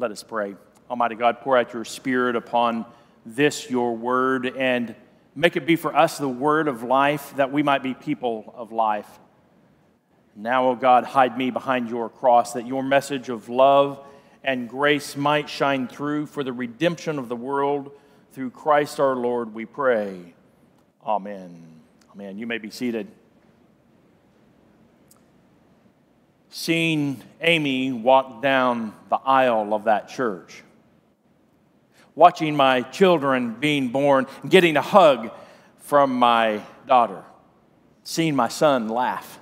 Let us pray. Almighty God, pour out your Spirit upon this, your word, and make it be for us the word of life that we might be people of life. Now, O oh God, hide me behind your cross that your message of love and grace might shine through for the redemption of the world. Through Christ our Lord, we pray. Amen. Amen. You may be seated. Seeing Amy walk down the aisle of that church, watching my children being born, getting a hug from my daughter, seeing my son laugh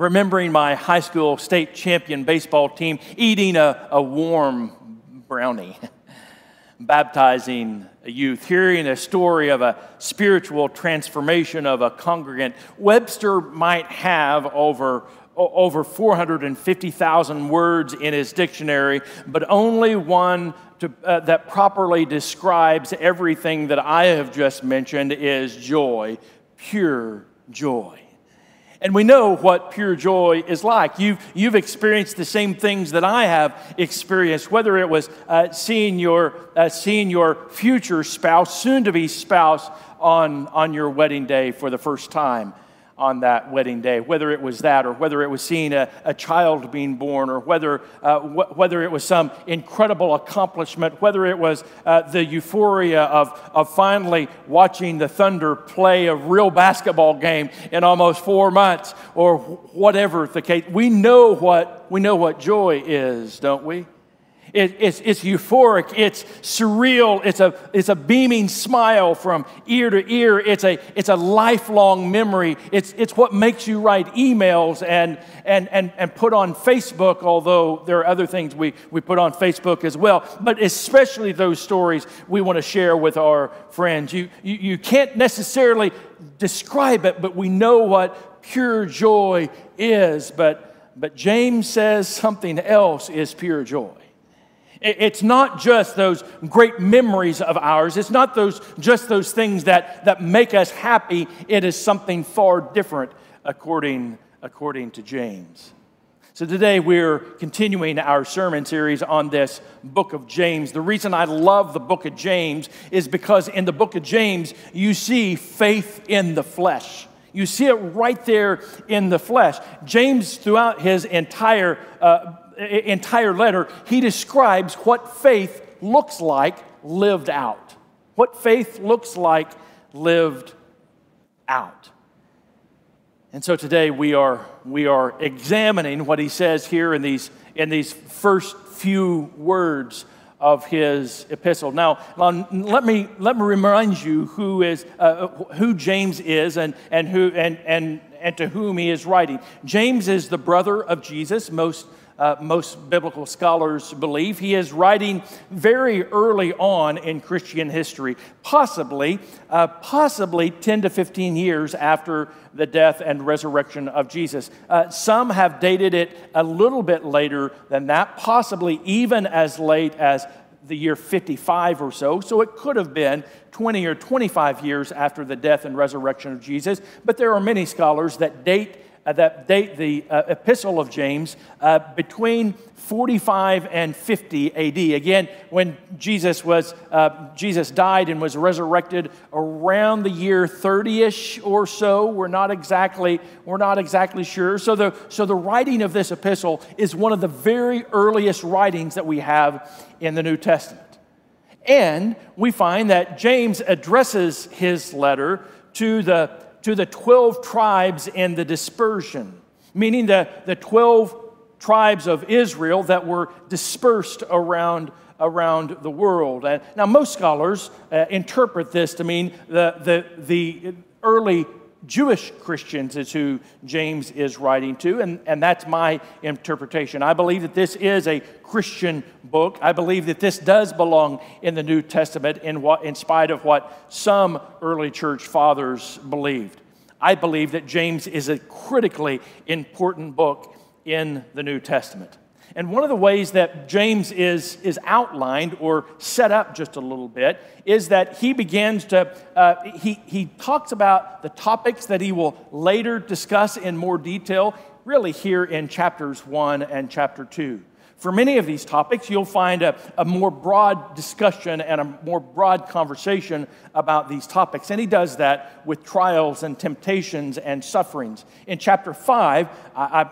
remembering my high school state champion baseball team eating a, a warm brownie, baptizing a youth, hearing a story of a spiritual transformation of a congregant. Webster might have over over 450,000 words in his dictionary, but only one to, uh, that properly describes everything that I have just mentioned is joy, pure joy. And we know what pure joy is like. You've, you've experienced the same things that I have experienced, whether it was uh, seeing, your, uh, seeing your future spouse, soon to be spouse, on, on your wedding day for the first time on that wedding day, whether it was that or whether it was seeing a, a child being born or whether, uh, wh- whether it was some incredible accomplishment, whether it was uh, the euphoria of, of finally watching the Thunder play a real basketball game in almost four months or whatever the case. We know what, we know what joy is, don't we? It, it's, it's euphoric, it's surreal, it's a, it's a beaming smile from ear to ear, it's a, it's a lifelong memory. It's, it's what makes you write emails and, and, and, and put on Facebook, although there are other things we, we put on Facebook as well, but especially those stories we want to share with our friends. You, you, you can't necessarily describe it, but we know what pure joy is. But, but James says something else is pure joy. It's not just those great memories of ours. It's not those, just those things that, that make us happy. It is something far different according, according to James. So today we're continuing our sermon series on this book of James. The reason I love the book of James is because in the book of James you see faith in the flesh. You see it right there in the flesh. James, throughout his entire uh, entire letter, he describes what faith looks like lived out. What faith looks like lived out. And so today we are, we are examining what he says here in these, in these first few words of his epistle. Now, let me, let me remind you who, is, uh, who James is and, and, who, and, and, and to whom he is writing. James is the brother of Jesus. Most uh, most biblical scholars believe. He is writing very early on in Christian history, possibly, uh, possibly 10 to 15 years after the death and resurrection of Jesus. Uh, some have dated it a little bit later than that, possibly even as late as the year 55 or so. So it could have been 20 or 25 years after the death and resurrection of Jesus. But there are many scholars that date that date the uh, epistle of James uh, between 45 and 50 AD. Again, when Jesus was uh, Jesus died and was resurrected around the year 30ish or so. We're not exactly we're not exactly sure. So the so the writing of this epistle is one of the very earliest writings that we have in the New Testament. And we find that James addresses his letter to the to the 12 tribes in the dispersion, meaning the, the 12 tribes of Israel that were dispersed around, around the world. And now, most scholars uh, interpret this to mean the, the, the early Jewish Christians is who James is writing to, and, and that's my interpretation. I believe that this is a Christian book. I believe that this does belong in the New Testament in, what, in spite of what some early church fathers believed. I believe that James is a critically important book in the New Testament. And one of the ways that James is, is outlined or set up just a little bit is that he begins to, uh, he, he talks about the topics that he will later discuss in more detail, really here in chapters one and chapter two. For many of these topics, you'll find a, a, more broad discussion and a more broad conversation about these topics. And he does that with trials and temptations and sufferings. In chapter 5, I,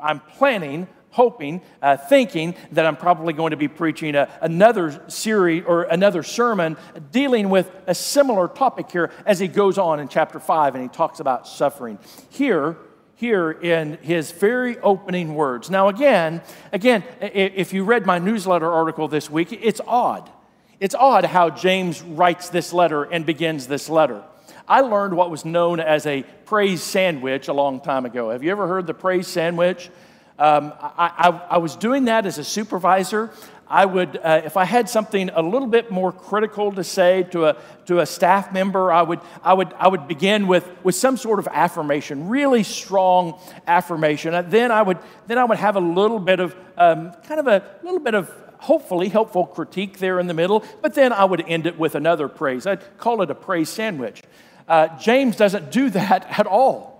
am planning, hoping, uh, thinking that I'm probably going to be preaching a, another series or another sermon dealing with a similar topic here as he goes on in chapter 5 and he talks about suffering. Here, here in his very opening words. Now, again, again, if you read my newsletter article this week, it's odd. It's odd how James writes this letter and begins this letter. I learned what was known as a praise sandwich a long time ago. Have you ever heard the praise sandwich? Um, I, I, I, was doing that as a supervisor. I would, uh, if I had something a little bit more critical to say to a, to a staff member, I would, I would, I would begin with, with some sort of affirmation, really strong affirmation. And then I would, then I would have a little bit of, um, kind of a little bit of hopefully helpful critique there in the middle, but then I would end it with another praise. I'd call it a praise sandwich. Uh, James doesn't do that at all.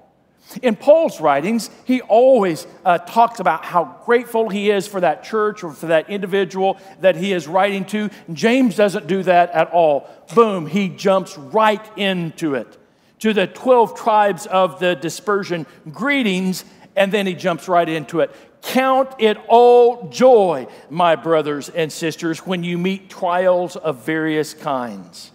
In Paul's writings, he always uh, talks about how grateful he is for that church or for that individual that he is writing to. James doesn't do that at all. Boom, he jumps right into it. To the 12 tribes of the dispersion, greetings, and then he jumps right into it. Count it all joy, my brothers and sisters, when you meet trials of various kinds.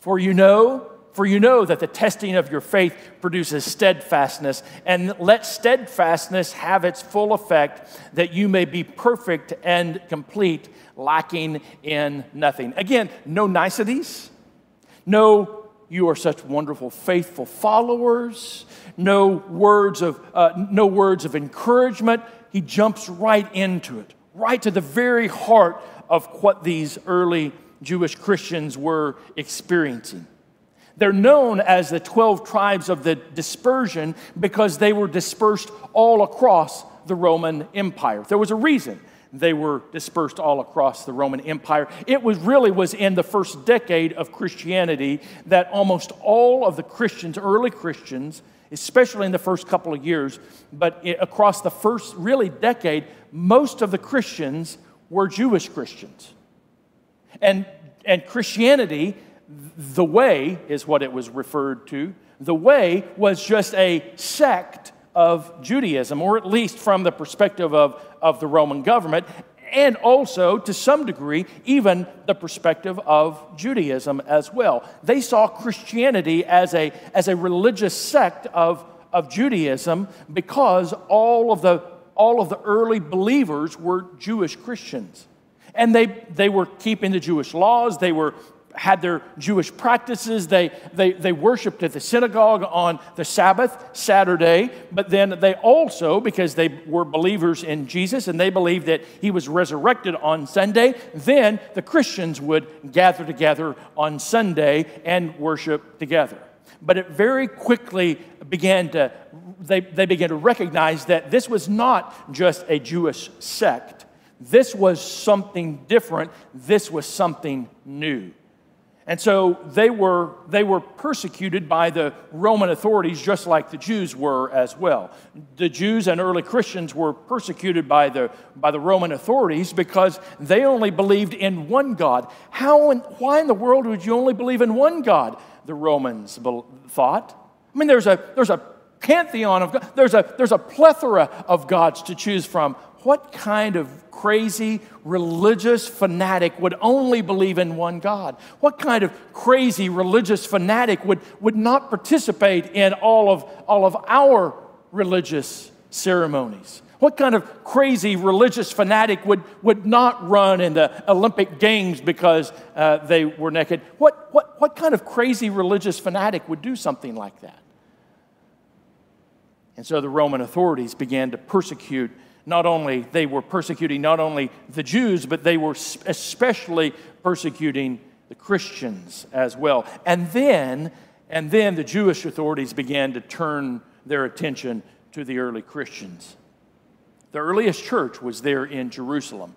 For you know for you know that the testing of your faith produces steadfastness, and let steadfastness have its full effect, that you may be perfect and complete, lacking in nothing. Again, no niceties, no, you are such wonderful, faithful followers, no words of, uh, no words of encouragement. He jumps right into it, right to the very heart of what these early Jewish Christians were experiencing. They're known as the 12 tribes of the dispersion because they were dispersed all across the Roman Empire. There was a reason they were dispersed all across the Roman Empire. It was really was in the first decade of Christianity that almost all of the Christians, early Christians, especially in the first couple of years, but across the first really decade, most of the Christians were Jewish Christians. And, and Christianity the way is what it was referred to. The way was just a sect of Judaism, or at least from the perspective of, of the Roman government, and also to some degree, even the perspective of Judaism as well. They saw Christianity as a, as a religious sect of, of Judaism because all of, the, all of the early believers were Jewish Christians. And they, they were keeping the Jewish laws, they were had their Jewish practices. They, they, they worshiped at the synagogue on the Sabbath, Saturday, but then they also, because they were believers in Jesus and they believed that he was resurrected on Sunday, then the Christians would gather together on Sunday and worship together. But it very quickly began to, they, they began to recognize that this was not just a Jewish sect. This was something different. This was something new. And so they were, they were persecuted by the Roman authorities just like the Jews were as well. The Jews and early Christians were persecuted by the, by the Roman authorities because they only believed in one God. How and why in the world would you only believe in one God? The Romans thought. I mean, there's a, there's a pantheon of God, there's a, there's a plethora of gods to choose from. What kind of crazy religious fanatic would only believe in one God? What kind of crazy religious fanatic would, would not participate in all of, all of our religious ceremonies? What kind of crazy religious fanatic would, would not run in the Olympic Games because uh, they were naked? What, what, what kind of crazy religious fanatic would do something like that? And so the Roman authorities began to persecute not only they were persecuting not only the Jews, but they were especially persecuting the Christians as well. And then, and then the Jewish authorities began to turn their attention to the early Christians. The earliest church was there in Jerusalem.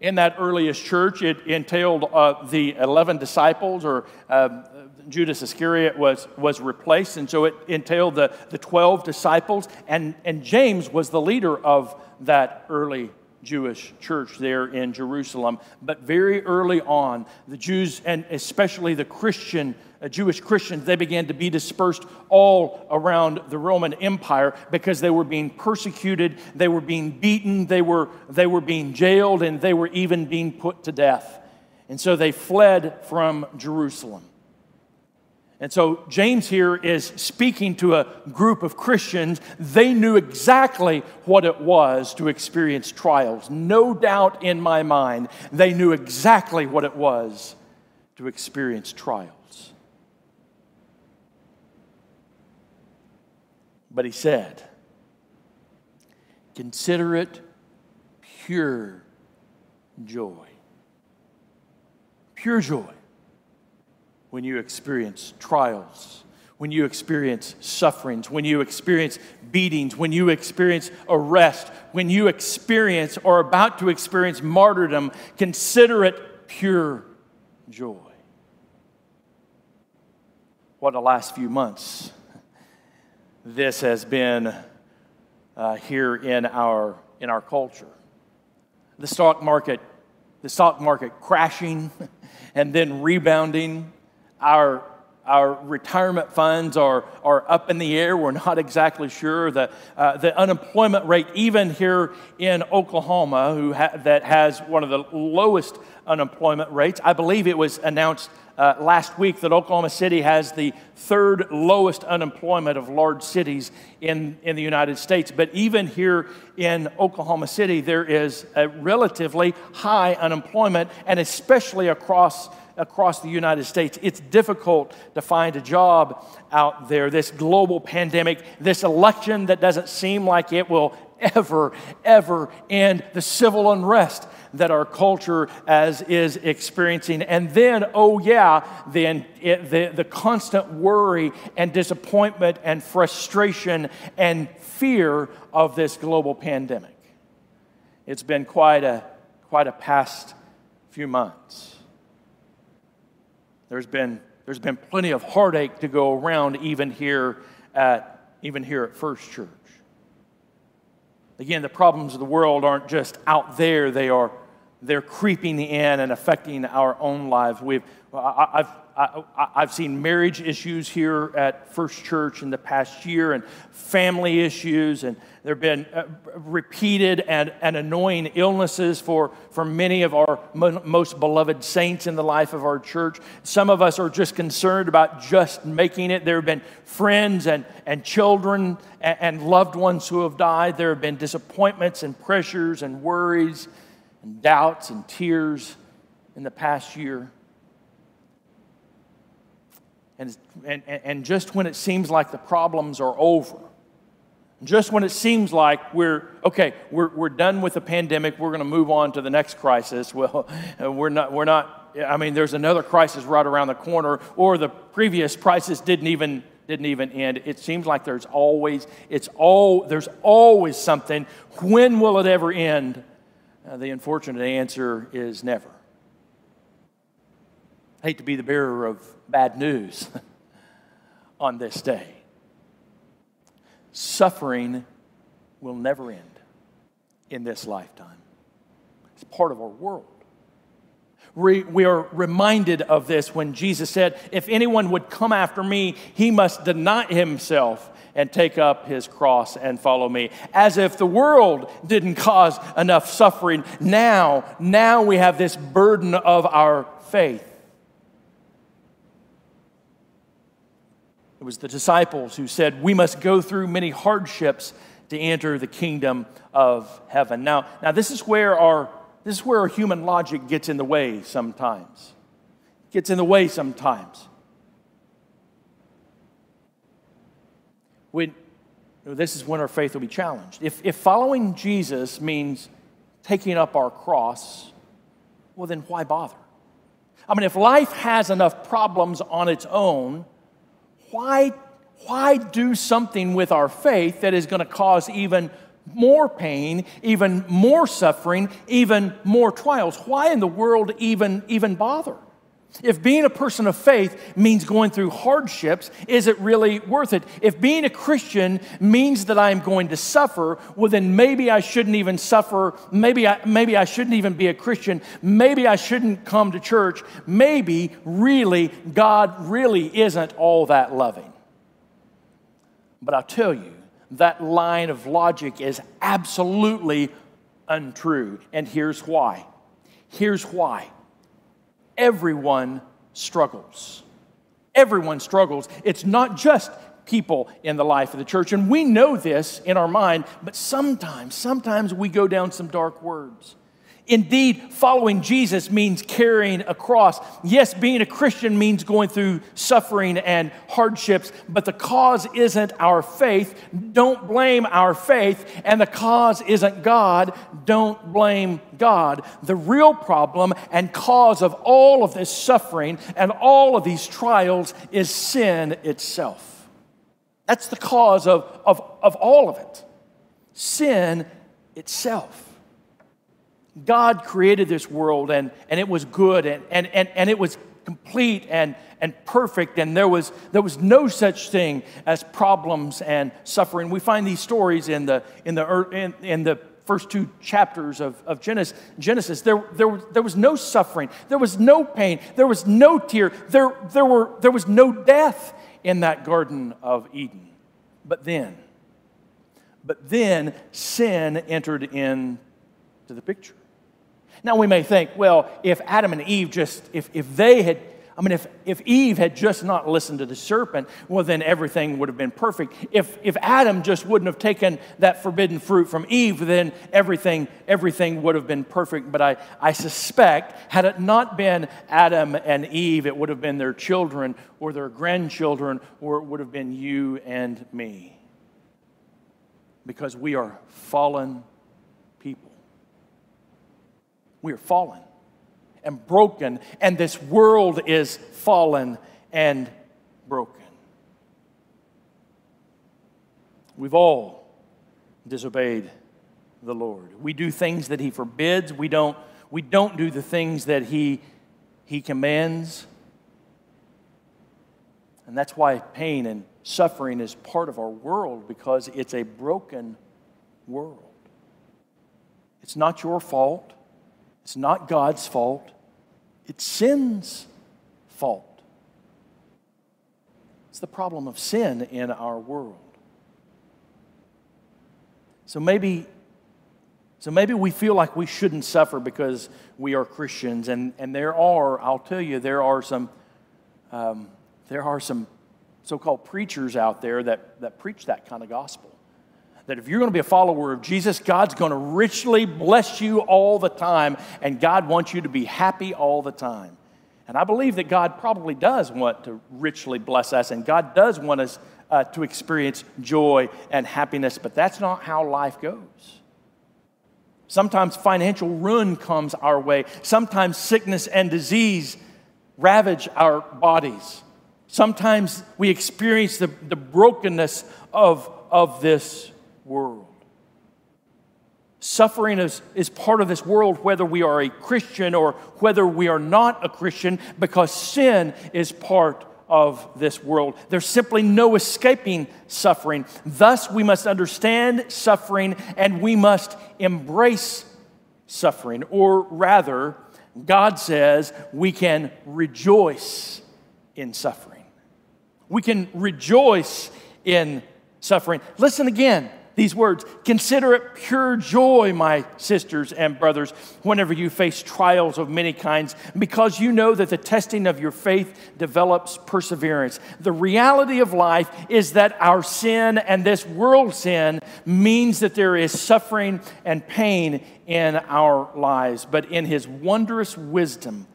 In that earliest church, it entailed uh, the 11 disciples, or uh, Judas Iscariot was, was replaced, and so it entailed the, the 12 disciples, and, and James was the leader of that early Jewish church there in Jerusalem. But very early on, the Jews, and especially the Christian, uh, Jewish Christians, they began to be dispersed all around the Roman Empire because they were being persecuted, they were being beaten, they were, they were being jailed, and they were even being put to death. And so they fled from Jerusalem. And so James here is speaking to a group of Christians. They knew exactly what it was to experience trials. No doubt in my mind, they knew exactly what it was to experience trials. But he said, Consider it pure joy. Pure joy when you experience trials, when you experience sufferings, when you experience beatings, when you experience arrest, when you experience or about to experience martyrdom, consider it pure joy. What the last few months this has been uh, here in our, in our culture. The stock market, the stock market crashing and then rebounding our, our retirement funds are, are up in the air. We're not exactly sure. The, uh, the unemployment rate, even here in Oklahoma, who ha- that has one of the lowest unemployment rates, I believe it was announced uh, last week that Oklahoma City has the third lowest unemployment of large cities in, in the United States. But even here in Oklahoma City, there is a relatively high unemployment, and especially across across the United States. It's difficult to find a job out there. This global pandemic, this election that doesn't seem like it will ever, ever end, the civil unrest that our culture as is experiencing. And then, oh yeah, then it, the, the constant worry and disappointment and frustration and fear of this global pandemic. It's been quite a, quite a past few months. There's been, there's been plenty of heartache to go around even here at, even here at First Church. Again, the problems of the world aren't just out there, they are they're creeping in and affecting our own lives. We've, I've, I, have seen marriage issues here at First Church in the past year and family issues, and there have been uh, repeated and, and annoying illnesses for, for many of our most beloved saints in the life of our church. Some of us are just concerned about just making it. There have been friends and, and children and loved ones who have died. There have been disappointments and pressures and worries and doubts and tears in the past year. And, and, and just when it seems like the problems are over, just when it seems like we're, okay, we're, we're done with the pandemic, we're going to move on to the next crisis, well, we're not, we're not, I mean, there's another crisis right around the corner, or the previous crisis didn't even, didn't even end. It seems like there's always, it's all, there's always something. When will it ever end? Uh, the unfortunate answer is never. I hate to be the bearer of bad news on this day. Suffering will never end in this lifetime, it's part of our world. We, are reminded of this when Jesus said, If anyone would come after me, he must deny himself and take up his cross and follow me. As if the world didn't cause enough suffering. Now, now we have this burden of our faith. It was the disciples who said, We must go through many hardships to enter the kingdom of heaven. Now, now this is where our this is where human logic gets in the way sometimes. Gets in the way sometimes. When, this is when our faith will be challenged. If, if following Jesus means taking up our cross, well, then why bother? I mean, if life has enough problems on its own, why, why do something with our faith that is going to cause even more pain, even more suffering, even more trials? Why in the world even, even bother? If being a person of faith means going through hardships, is it really worth it? If being a Christian means that I'm going to suffer, well, then maybe I shouldn't even suffer. Maybe I, maybe I shouldn't even be a Christian. Maybe I shouldn't come to church. Maybe, really, God really isn't all that loving. But I'll tell you, that line of logic is absolutely untrue. And here's why. Here's why everyone struggles. Everyone struggles. It's not just people in the life of the church. And we know this in our mind, but sometimes, sometimes we go down some dark words. Indeed, following Jesus means carrying a cross. Yes, being a Christian means going through suffering and hardships, but the cause isn't our faith. Don't blame our faith. And the cause isn't God. Don't blame God. The real problem and cause of all of this suffering and all of these trials is sin itself. That's the cause of, of, of all of it. Sin itself. God created this world and, and it was good and, and, and, and it was complete and, and perfect, and there was, there was no such thing as problems and suffering. We find these stories in the, in the, in, in the first two chapters of, of Genesis. Genesis. There, there, there was no suffering, there was no pain, there was no tear, there, there, were, there was no death in that Garden of Eden. But then, but then sin entered into the picture. Now we may think, well, if Adam and Eve just, if, if they had, I mean, if, if Eve had just not listened to the serpent, well, then everything would have been perfect. If, if Adam just wouldn't have taken that forbidden fruit from Eve, then everything, everything would have been perfect. But I, I suspect, had it not been Adam and Eve, it would have been their children or their grandchildren, or it would have been you and me. Because we are fallen we are fallen and broken, and this world is fallen and broken. We've all disobeyed the Lord. We do things that He forbids. We don't, we don't do the things that He, he commands. And that's why pain and suffering is part of our world because it's a broken world. It's not your fault. It's not God's fault, it's sin's fault. It's the problem of sin in our world. So maybe so maybe we feel like we shouldn't suffer because we are Christians, and, and there are, I'll tell you, there are some, um, there are some so-called preachers out there that, that preach that kind of gospel that if you're going to be a follower of Jesus, God's going to richly bless you all the time, and God wants you to be happy all the time. And I believe that God probably does want to richly bless us, and God does want us uh, to experience joy and happiness, but that's not how life goes. Sometimes financial ruin comes our way, sometimes sickness and disease ravage our bodies. Sometimes we experience the, the brokenness of, of this world. Suffering is, is part of this world, whether we are a Christian or whether we are not a Christian, because sin is part of this world. There's simply no escaping suffering. Thus, we must understand suffering and we must embrace suffering. Or rather, God says we can rejoice in suffering. We can rejoice in suffering. Listen again these words Consider it pure joy, my sisters and brothers, whenever you face trials of many kinds, because you know that the testing of your faith develops perseverance. The reality of life is that our sin and this world sin means that there is suffering and pain in our lives. But in His wondrous wisdom,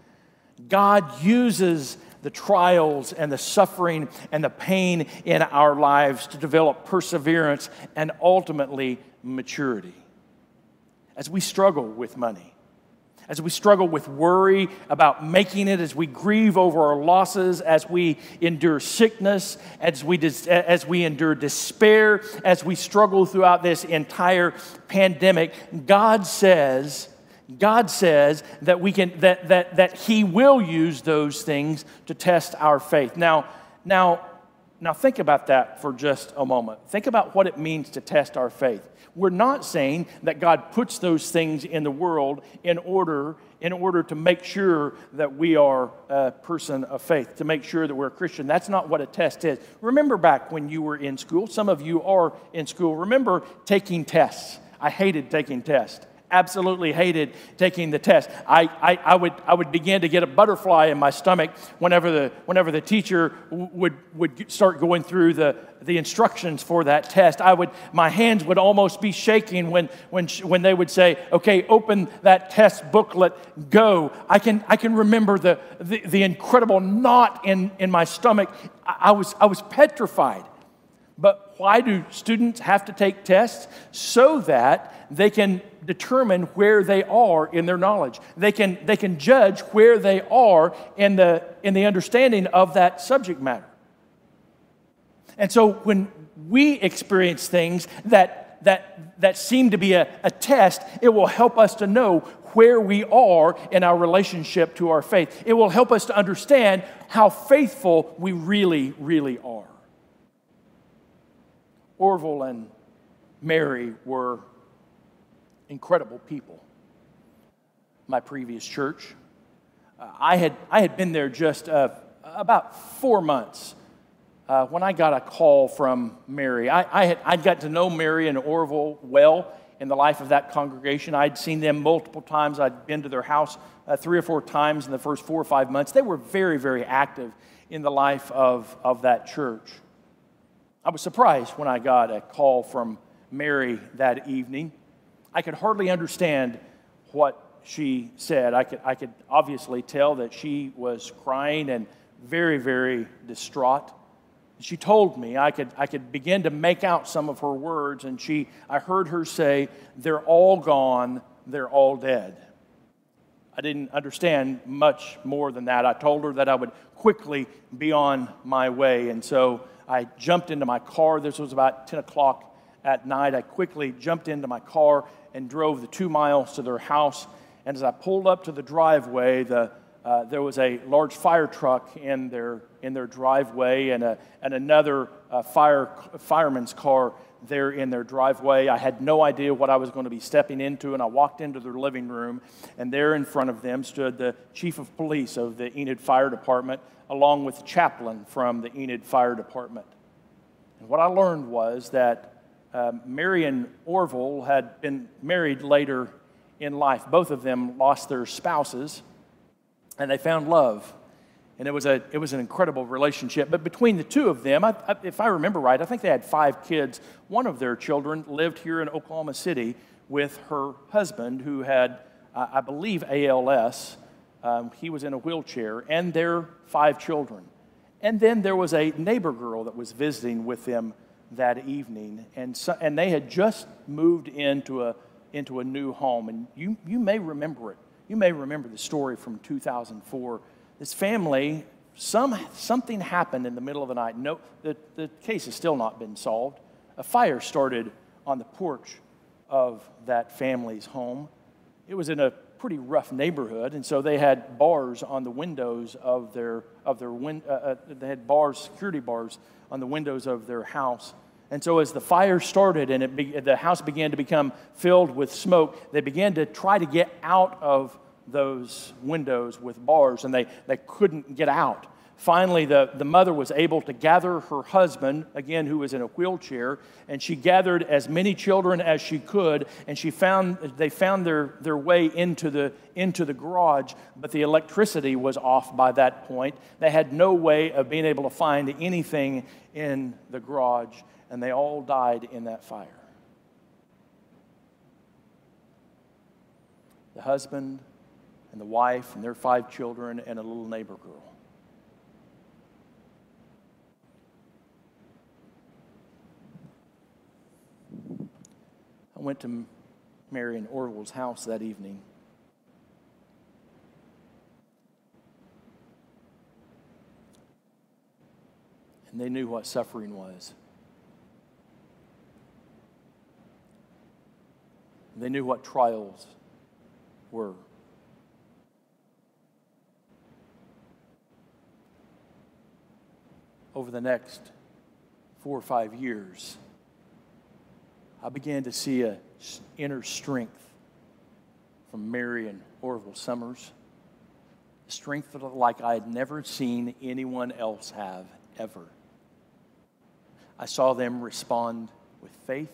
God uses the trials and the suffering and the pain in our lives to develop perseverance and ultimately maturity. As we struggle with money, as we struggle with worry about making it, as we grieve over our losses, as we endure sickness, as we, as we endure despair, as we struggle throughout this entire pandemic, God says, God says that we can that that that He will use those things to test our faith. Now, now, now think about that for just a moment. Think about what it means to test our faith. We're not saying that God puts those things in the world in order in order to make sure that we are a person of faith, to make sure that we're a Christian. That's not what a test is. Remember back when you were in school, some of you are in school. Remember taking tests. I hated taking tests absolutely hated taking the test. I, I, I, would, I would begin to get a butterfly in my stomach whenever the, whenever the teacher would, would start going through the, the instructions for that test. I would, my hands would almost be shaking when, when, when they would say, okay, open that test booklet, go. I can, I can remember the, the, the incredible knot in, in my stomach. I, I, was, I was petrified. But why do students have to take tests? So that they can determine where they are in their knowledge. They can, they can judge where they are in the, in the understanding of that subject matter. And so when we experience things that, that, that seem to be a, a test, it will help us to know where we are in our relationship to our faith. It will help us to understand how faithful we really, really are. Orville and Mary were incredible people. My previous church, uh, I, had, I had been there just uh, about four months uh, when I got a call from Mary. I, I had, I'd got to know Mary and Orville well in the life of that congregation. I'd seen them multiple times. I'd been to their house uh, three or four times in the first four or five months. They were very, very active in the life of, of that church. I was surprised when I got a call from Mary that evening. I could hardly understand what she said. I could, I could obviously tell that she was crying and very, very distraught. She told me I could, I could begin to make out some of her words, and she, I heard her say, They're all gone, they're all dead. I didn't understand much more than that. I told her that I would quickly be on my way, and so I jumped into my car. This was about 10 o'clock at night. I quickly jumped into my car and drove the two miles to their house. And as I pulled up to the driveway, the, uh, there was a large fire truck in their, in their driveway and, a, and another uh, fire, fireman's car there in their driveway. I had no idea what I was going to be stepping into, and I walked into their living room, and there in front of them stood the chief of police of the Enid Fire Department, along with chaplain from the Enid Fire Department. And what I learned was that uh, Mary and Orville had been married later in life. Both of them lost their spouses and they found love. And it was, a, it was an incredible relationship. But between the two of them, I, I, if I remember right, I think they had five kids. One of their children lived here in Oklahoma City with her husband, who had, uh, I believe, ALS. Um, he was in a wheelchair, and their five children. And then there was a neighbor girl that was visiting with them that evening, and, so, and they had just moved into a, into a new home. And you, you may remember it. You may remember the story from 2004. This family, some, something happened in the middle of the night. No, the, the case has still not been solved. A fire started on the porch of that family's home. It was in a pretty rough neighborhood, and so they had bars on the windows of their of their win, uh, uh, they had bars, security bars on the windows of their house. And so, as the fire started and be, the house began to become filled with smoke, they began to try to get out of those windows with bars, and they, they couldn't get out. Finally, the, the mother was able to gather her husband, again, who was in a wheelchair, and she gathered as many children as she could, and she found, they found their, their way into the, into the garage, but the electricity was off by that point. They had no way of being able to find anything in the garage and they all died in that fire. The husband and the wife and their five children and a little neighbor girl. Went to Mary and Orville's house that evening. And they knew what suffering was. They knew what trials were. Over the next four or five years, I began to see a inner strength from Mary and Orville Summers, strength like I had never seen anyone else have ever. I saw them respond with faith.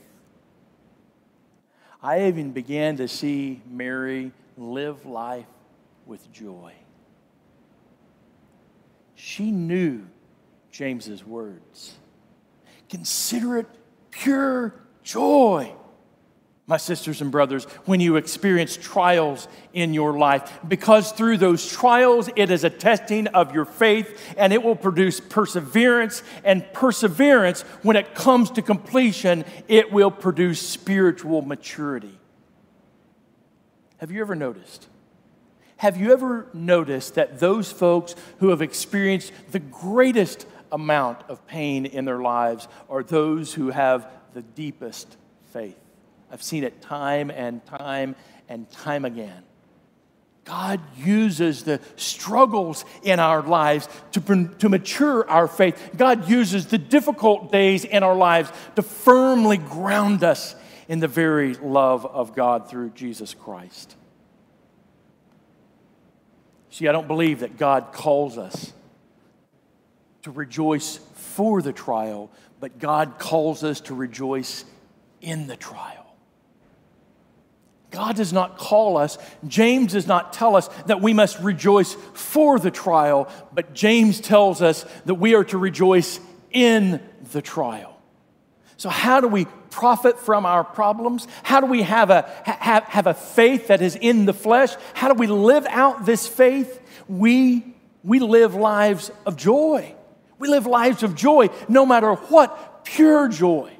I even began to see Mary live life with joy. She knew James's words. Consider it pure joy my sisters and brothers, when you experience trials in your life, because through those trials, it is a testing of your faith and it will produce perseverance. And perseverance, when it comes to completion, it will produce spiritual maturity. Have you ever noticed? Have you ever noticed that those folks who have experienced the greatest amount of pain in their lives are those who have the deepest faith? I've seen it time and time and time again. God uses the struggles in our lives to, to mature our faith. God uses the difficult days in our lives to firmly ground us in the very love of God through Jesus Christ. See, I don't believe that God calls us to rejoice for the trial, but God calls us to rejoice in the trial. God does not call us, James does not tell us that we must rejoice for the trial, but James tells us that we are to rejoice in the trial. So, how do we profit from our problems? How do we have a, have, have a faith that is in the flesh? How do we live out this faith? We, we live lives of joy. We live lives of joy no matter what, pure joy.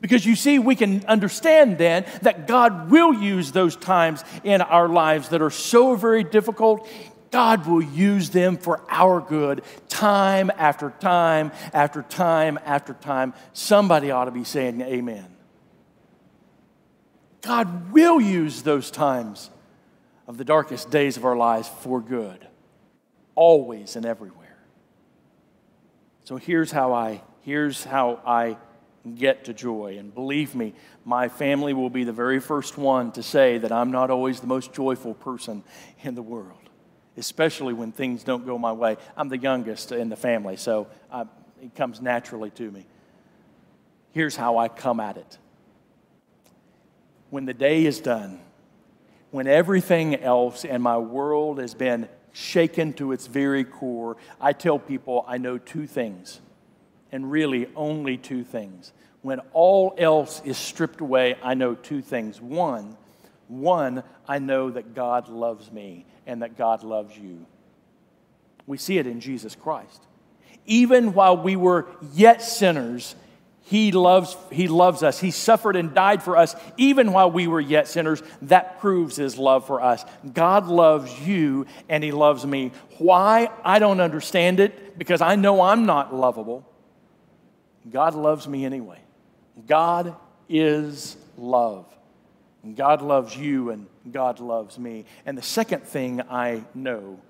Because you see, we can understand then that God will use those times in our lives that are so very difficult. God will use them for our good time after time after time after time. Somebody ought to be saying amen. God will use those times of the darkest days of our lives for good, always and everywhere. So here's how I here's how I get to joy. And believe me, my family will be the very first one to say that I'm not always the most joyful person in the world, especially when things don't go my way. I'm the youngest in the family, so I, it comes naturally to me. Here's how I come at it when the day is done, when everything else in my world has been shaken to its very core, I tell people I know two things and really only two things. When all else is stripped away, I know two things. One, one, I know that God loves me and that God loves you. We see it in Jesus Christ. Even while we were yet sinners, he loves, he loves us. He suffered and died for us even while we were yet sinners. That proves his love for us. God loves you and he loves me. Why? I don't understand it because I know I'm not lovable. God loves me anyway. God is love. God loves you and God loves me. And the second thing I know,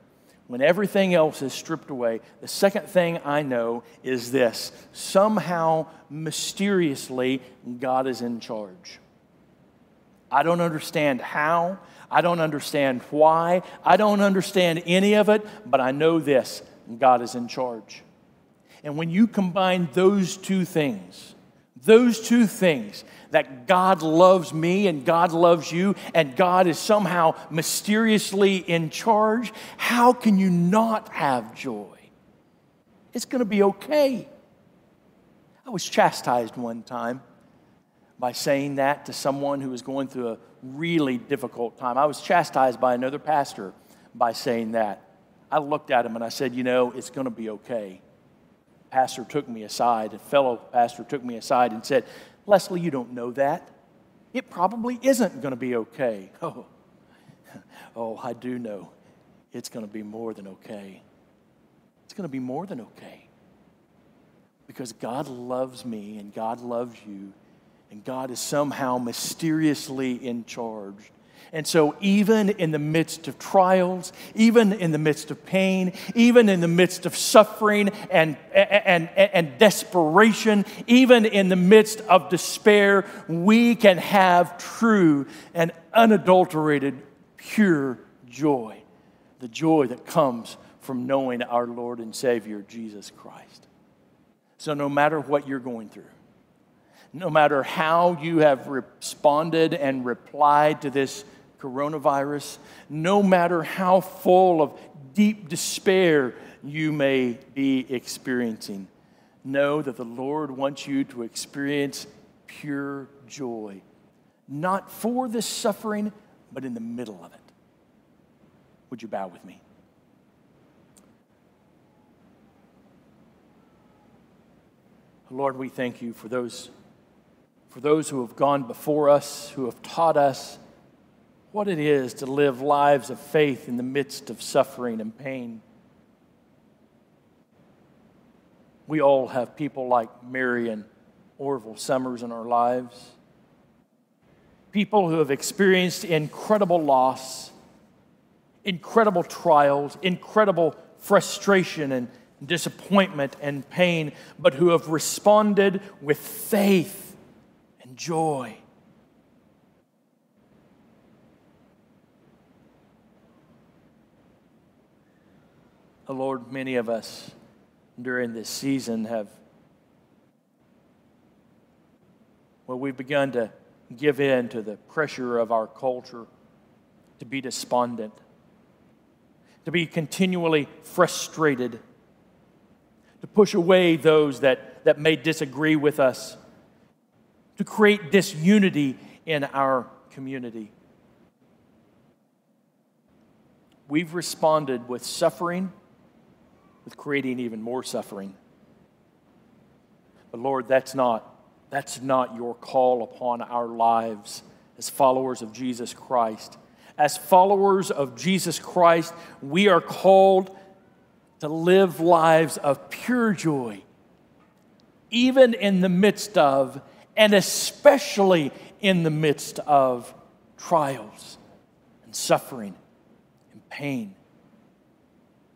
when everything else is stripped away, the second thing I know is this somehow, mysteriously, God is in charge. I don't understand how, I don't understand why, I don't understand any of it, but I know this God is in charge. And when you combine those two things, those two things, that God loves me and God loves you and God is somehow mysteriously in charge, how can you not have joy? It's going to be okay. I was chastised one time by saying that to someone who was going through a really difficult time. I was chastised by another pastor by saying that. I looked at him and I said, You know, it's going to be okay pastor took me aside, a fellow pastor took me aside and said, Leslie, you don't know that. It probably isn't going to be okay. Oh, oh, I do know it's going to be more than okay. It's going to be more than okay. Because God loves me and God loves you, and God is somehow mysteriously in charge. And so, even in the midst of trials, even in the midst of pain, even in the midst of suffering and, and, and, and, desperation, even in the midst of despair, we can have true and unadulterated, pure joy. The joy that comes from knowing our Lord and Savior, Jesus Christ. So, no matter what you're going through, no matter how you have responded and replied to this coronavirus, no matter how full of deep despair you may be experiencing, know that the Lord wants you to experience pure joy, not for this suffering, but in the middle of it. Would you bow with me? Lord, we thank you for those, for those who have gone before us, who have taught us what it is to live lives of faith in the midst of suffering and pain. We all have people like Mary and Orville Summers in our lives. People who have experienced incredible loss, incredible trials, incredible frustration and disappointment and pain, but who have responded with faith and joy. Oh, Lord, many of us during this season have, well, we've begun to give in to the pressure of our culture to be despondent, to be continually frustrated, to push away those that, that may disagree with us, to create disunity in our community. We've responded with suffering with creating even more suffering. But Lord, that's not, that's not your call upon our lives as followers of Jesus Christ. As followers of Jesus Christ, we are called to live lives of pure joy, even in the midst of, and especially in the midst of trials and suffering and pain.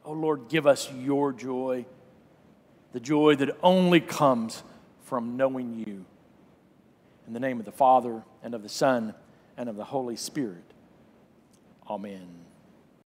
Oh Lord, give us your joy, the joy that only comes from knowing you. In the name of the Father, and of the Son, and of the Holy Spirit. Amen.